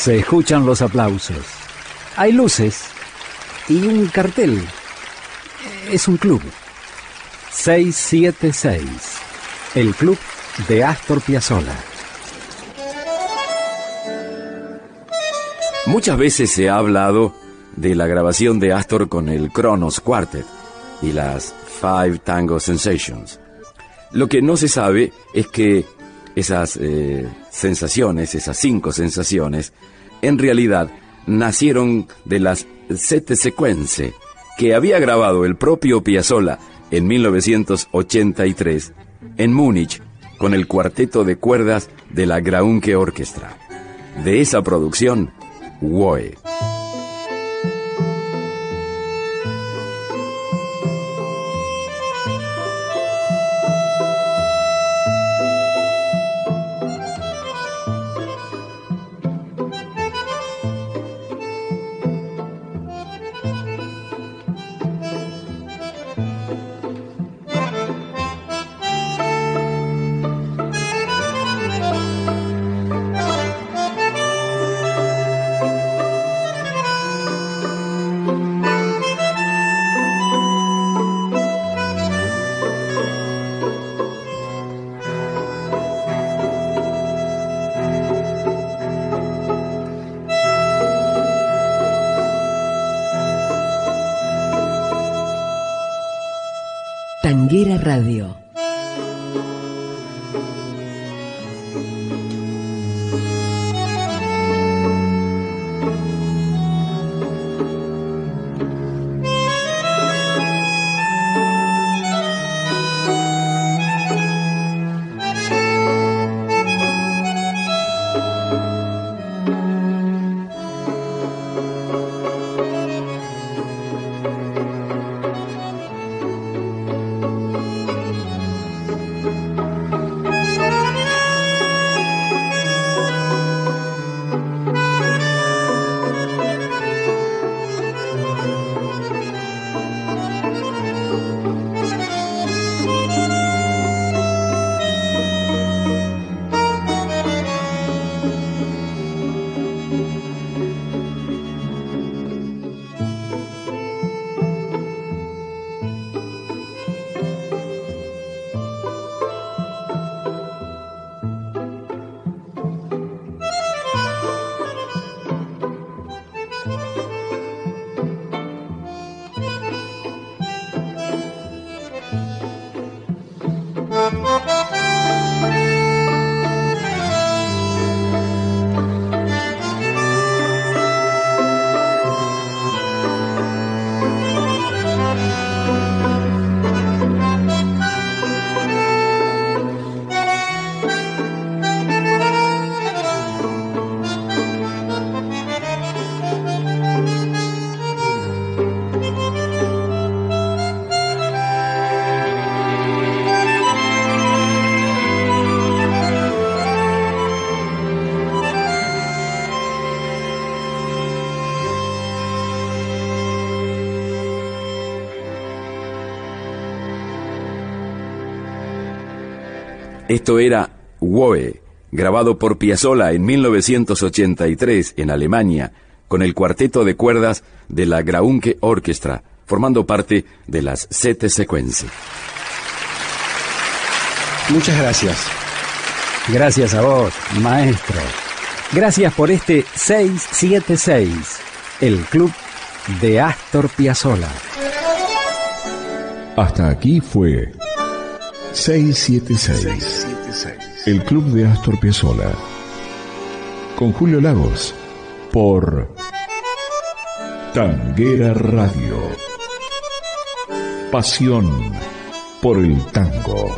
Se escuchan los aplausos. Hay luces y un cartel. Es un club. 676. El club de Astor Piazzolla. Muchas veces se ha hablado de la grabación de Astor con el Kronos Quartet y las Five Tango Sensations. Lo que no se sabe es que esas eh, sensaciones, esas cinco sensaciones, en realidad nacieron de las Sette Sequence que había grabado el propio Piazzolla en 1983 en Múnich con el cuarteto de cuerdas de la Graunke Orchestra. De esa producción, Woe. Tanguera Radio Esto era Woe, grabado por Piazzolla en 1983 en Alemania, con el cuarteto de cuerdas de la Graunke Orchestra, formando parte de las Sete Sequenze. Muchas gracias. Gracias a vos, maestro. Gracias por este 676, el club de Astor Piazzolla. Hasta aquí fue 676. El Club de Astor Piazzolla. Con Julio Lagos. Por Tanguera Radio. Pasión por el tango.